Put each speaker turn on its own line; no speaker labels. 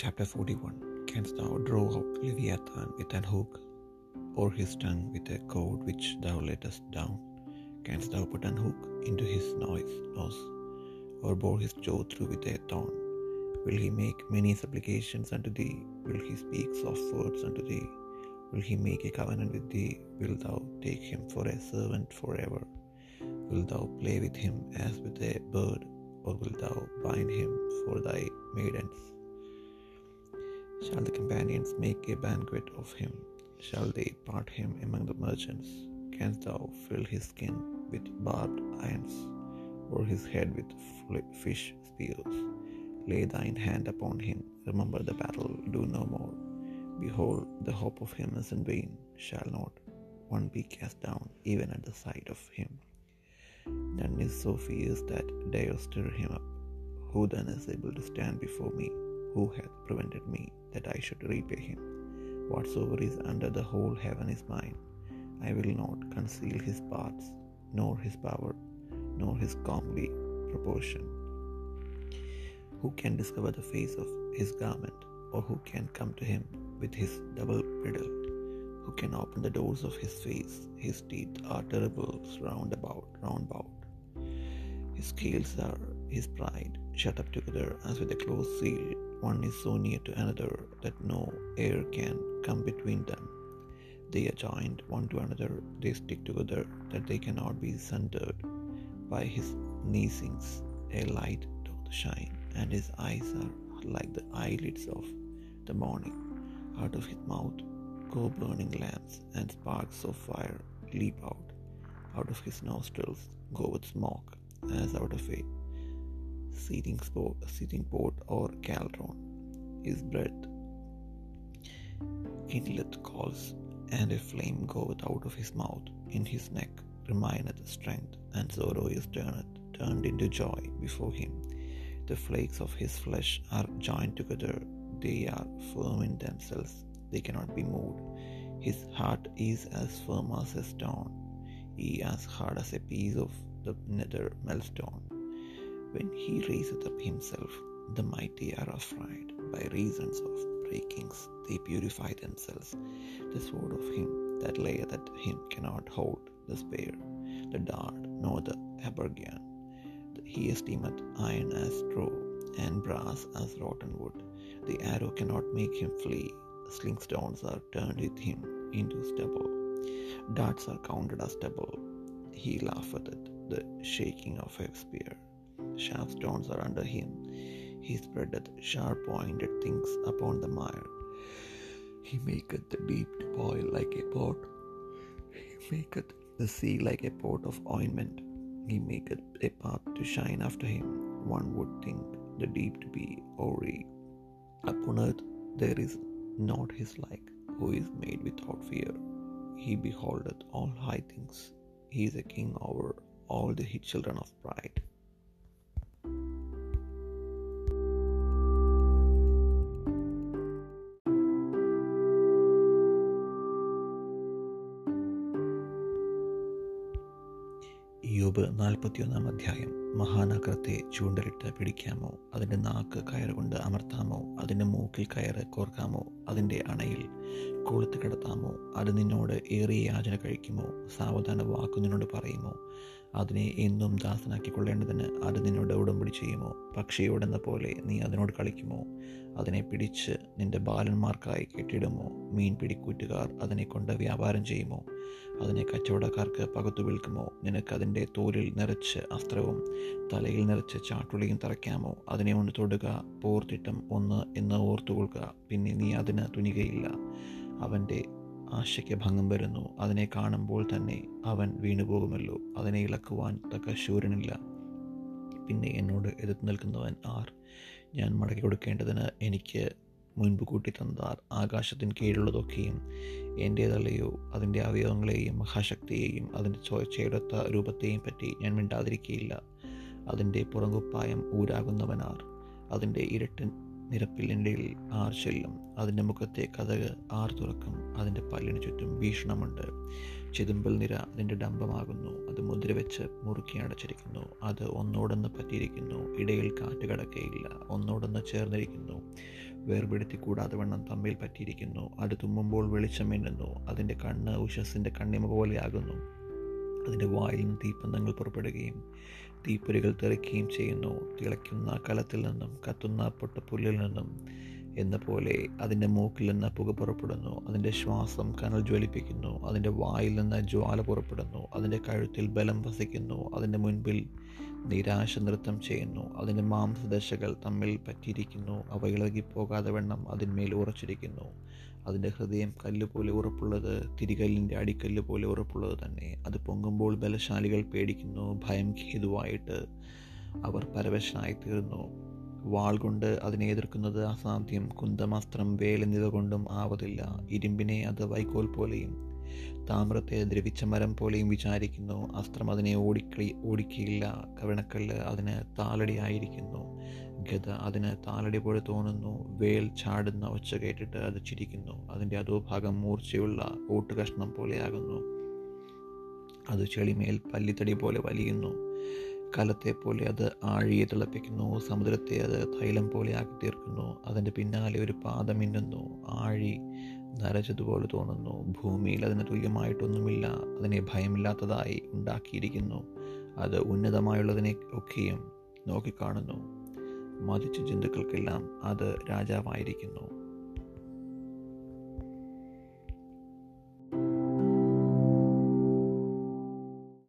Chapter 41 Canst thou draw out Leviathan with an hook, or his tongue with a cord which thou lettest down? Canst thou put an hook into his nose, nose, or bore his jaw through with a thorn? Will he make many supplications unto thee? Will he speak soft words unto thee? Will he make a covenant with thee? Will thou take him for a servant forever? Will thou play with him as with a bird, or wilt thou bind him for thy maidens? Shall the companions make a banquet of him? Shall they part him among the merchants? Canst thou fill his skin with barbed irons, or his head with fish spears? Lay thine hand upon him, remember the battle, do no more. Behold, the hope of him is in vain. Shall not one be cast down, even at the sight of him? None is so fierce that dare stir him up. Who then is able to stand before me? Who hath prevented me that I should repay him? Whatsoever is under the whole heaven is mine. I will not conceal his parts, nor his power, nor his comely proportion. Who can discover the face of his garment, or who can come to him with his double bridle? Who can open the doors of his face? His teeth are terrible round about, round about. His scales are his pride, shut up together as with a close seal. One is so near to another that no air can come between them. They are joined one to another, they stick together that they cannot be sundered. By his neesings a light doth shine, and his eyes are like the eyelids of the morning. Out of his mouth go burning lamps, and sparks of fire leap out. Out of his nostrils go with smoke, as out of a seething, sport, seething pot or cauldron. His breath Inlet calls, and a flame goeth out of his mouth. In his neck remaineth strength, and sorrow is turned, turned into joy before him. The flakes of his flesh are joined together, they are firm in themselves, they cannot be moved. His heart is as firm as a stone, he as hard as a piece of the nether millstone. When he raiseth up himself, the mighty are afraid. By reasons of breakings they purify themselves. The sword of him that layeth at him cannot hold the spear, the dart, nor the habergeon. He esteemeth iron as straw, and brass as rotten wood. The arrow cannot make him flee. Sling stones are turned with him into stubble. Darts are counted as stubble. He laugheth at the shaking of a spear. Sharp stones are under him. He spreadeth sharp pointed things upon the mire. He maketh the deep to boil like a pot. He maketh the sea like a pot of ointment. He maketh a path to shine after him. One would think the deep to be hoary. Upon earth there is not his like, who is made without fear. He beholdeth all high things. He is a king over all the children of pride. യോബ് നാൽപ്പത്തിയൊന്നാം അധ്യായം. മഹാനഗരത്തെ ചൂണ്ടലിട്ട് പിടിക്കാമോ? അതിന്റെ നാക്ക് കയറുകൊണ്ട് അമർത്താമോ? അതിന്റെ മൂക്കിൽ കയറ് കോർക്കാമോ? അതിന്റെ അണയിൽ കൊളുത്ത് കിടത്താമോ? അത് നിന്നോട് ഏറിയ യാചന കഴിക്കുമോ? സാവധാന വാക്കു നിന്നോട് പറയുമോ? അതിനെ എന്നും ദാസനാക്കിക്കൊള്ളേണ്ടതിന് അത് നിന്നോട് ഉടമ്പടി ചെയ്യുമോ? പക്ഷിയോടെന്ന പോലെ നീ അതിനോട് കളിക്കുമോ? അതിനെ പിടിച്ച് നിന്റെ ബാലന്മാർക്കായി കെട്ടിടുമോ മീൻ പിടിക്കൂറ്റുകാർ അതിനെ കൊണ്ട് വ്യാപാരം ചെയ്യുമോ? അതിനെ കച്ചവടക്കാർക്ക് പകുത്തു വിൽക്കുമോ? നിനക്ക് അതിന്റെ തോലിൽ നിറച്ച് അസ്ത്രവും തലയിൽ നിറച്ച് ചാട്ടുളിയും തറയ്ക്കാമോ? അതിനെ ഒന്ന് തൊടുക പോർത്തിട്ടം ഒന്ന് എന്ന് ഓർത്തുകൊള്ളുക. പിന്നെ നീ അതിന് തുനികയില്ല. അവന്റെ ആശയ്ക്ക് ഭംഗം വരുന്നു. അതിനെ കാണുമ്പോൾ തന്നെ അവൻ വീണുപോകുമല്ലോ. അതിനെ ഇളക്കുവാൻ തക്ക ശൂരനില്ല. പിന്നെ എന്നോട് എതിർത്ത് നിൽക്കുന്നവൻ ആർ? ഞാൻ മടക്കി കൊടുക്കേണ്ടതിന് എനിക്ക് മുൻപ് കൂട്ടി തന്ന ആകാശത്തിന് കീഴുള്ളതൊക്കെയും എന്റേതല്ലയോ അതിന്റെ അവയവങ്ങളെയും മഹാശക്തിയെയും അതിന്റെ ചോർച്ചയെടുത്ത രൂപത്തെയും പറ്റി ഞാൻ മിണ്ടാതിരിക്കുകയില്ല അതിന്റെ പുറങ്കുപ്പായം ഊരാകുന്നവനാർ അതിന്റെ ഇരട്ടൻ നിരപ്പിലിന്റെ ആർ ചെല്ലും. അതിന്റെ മുഖത്തെ കഥക് ആർ തുറക്കും. അതിന്റെ പല്ലിന് ചുറ്റും ഭീഷണമുണ്ട് ചെതുമ്പൽ നിര അതിന്റെ ഡംബമാകുന്നു അത് മുദ്ര വെച്ച് മുറുക്കി അടച്ചിരിക്കുന്നു. അത് ഒന്നോടൊന്ന് പറ്റിയിരിക്കുന്നു. ഇടയിൽ കാറ്റ് കടക്കയില്ല. ഒന്നോടൊന്ന് ചേർന്നിരിക്കുന്നു. വേർപെടുത്തി കൂടാതെ വണ്ണം തമ്മിൽ പറ്റിയിരിക്കുന്നു. അത് തുമ്മുമ്പോൾ വെളിച്ചം മിന്നുന്നു. അതിന്റെ കണ്ണ് ഉഷസിന്റെ കണ്ണിമ പോലെയാകുന്നു. അതിന്റെ വായിൽ നിന്ന് തീപ്പന്തങ്ങൾ പുറപ്പെടുകയും തീപ്പൊരികൾ തെറിക്കുകയും ചെയ്യുന്നു. തിളയ്ക്കുന്ന കലത്തിൽ നിന്നും കത്തുന്ന പൊട്ടപ്പുല്ലിൽ നിന്നും എന്ന പോലെ അതിന്റെ മൂക്കിൽ നിന്ന് പുക പുറപ്പെടുന്നു. അതിന്റെ ശ്വാസം കനൽ ജ്വലിപ്പിക്കുന്നു. അതിന്റെ വായിൽ നിന്ന് ജ്വാല പുറപ്പെടുന്നു. അതിന്റെ കഴുത്തിൽ ബലം വസിക്കുന്നു. അതിന്റെ മുൻപിൽ നിരാശ നൃത്തം ചെയ്യുന്നു. അതിന്റെ മാംസദശകൾ തമ്മിൽ പറ്റിയിരിക്കുന്നു. അവ ഇളകിപ്പോകാതെ വണ്ണം അതിന്മേൽ ഉറച്ചിരിക്കുന്നു. അതിന്റെ ഹൃദയം കല്ല് പോലെ ഉറപ്പുള്ളത് തിരികല്ലിന്റെ അടിക്കല്ല് പോലെ ഉറപ്പുള്ളത് തന്നെ. അത് പൊങ്ങുമ്പോൾ ബലശാലികൾ പേടിക്കുന്നു ഭയം ഹേതുവായിട്ട് അവർ പരവശനായിത്തീരുന്നു വാൾ കൊണ്ട് അതിനെ എതിർക്കുന്നത് അസാധ്യം. കുന്തമസ്ത്രം വേൽ എന്നിവ കൊണ്ടും ആവതില്ല. ഇരുമ്പിനെ അത് വൈക്കോൽ പോലെയും താമ്രത്തെ ദ്രവിച്ച മരം പോലെയും വിചാരിക്കുന്നു. അസ്ത്രം അതിനെ ഓടിക്കളി ഓടിക്കുകയില്ല. കവിണക്കല്ല് അതിന് താളടിയായിരിക്കുന്നു ഗത അതിന് താളടി പോലെ തോന്നുന്നു. വേൽ ചാടുന്ന ഒച്ച കേട്ടിട്ട് അത് ചിരിക്കുന്നു. അതിന്റെ അധോഭാഗം മൂർച്ചയുള്ള ഓട്ടുകഷ്ണം പോലെയാകുന്നു. അത് ചെളിമേൽ പല്ലിത്തടി പോലെ വലിയുന്നു. കലത്തെ പോലെ അത് ആഴിയെ തിളപ്പിക്കുന്നു സമുദ്രത്തെ അത് തൈലം പോലെ ആക്കി തീർക്കുന്നു. അതിന്റെ പിന്നാലെ ഒരു പാത മിന്നുന്നു ആഴി നരച്ചതുപോലെ തോന്നുന്നു. ഭൂമിയിൽ അതിന് തുല്യമായിട്ടൊന്നുമില്ല. അതിനെ ഭയമില്ലാത്തതായി ഉണ്ടാക്കിയിരിക്കുന്നു. അത് ഉന്നതമായുള്ളതിനെ ഒക്കെയും നോക്കിക്കാണുന്നു. മതിച്ച ജന്തുക്കൾക്കെല്ലാം അത് രാജാവായിരിക്കുന്നു.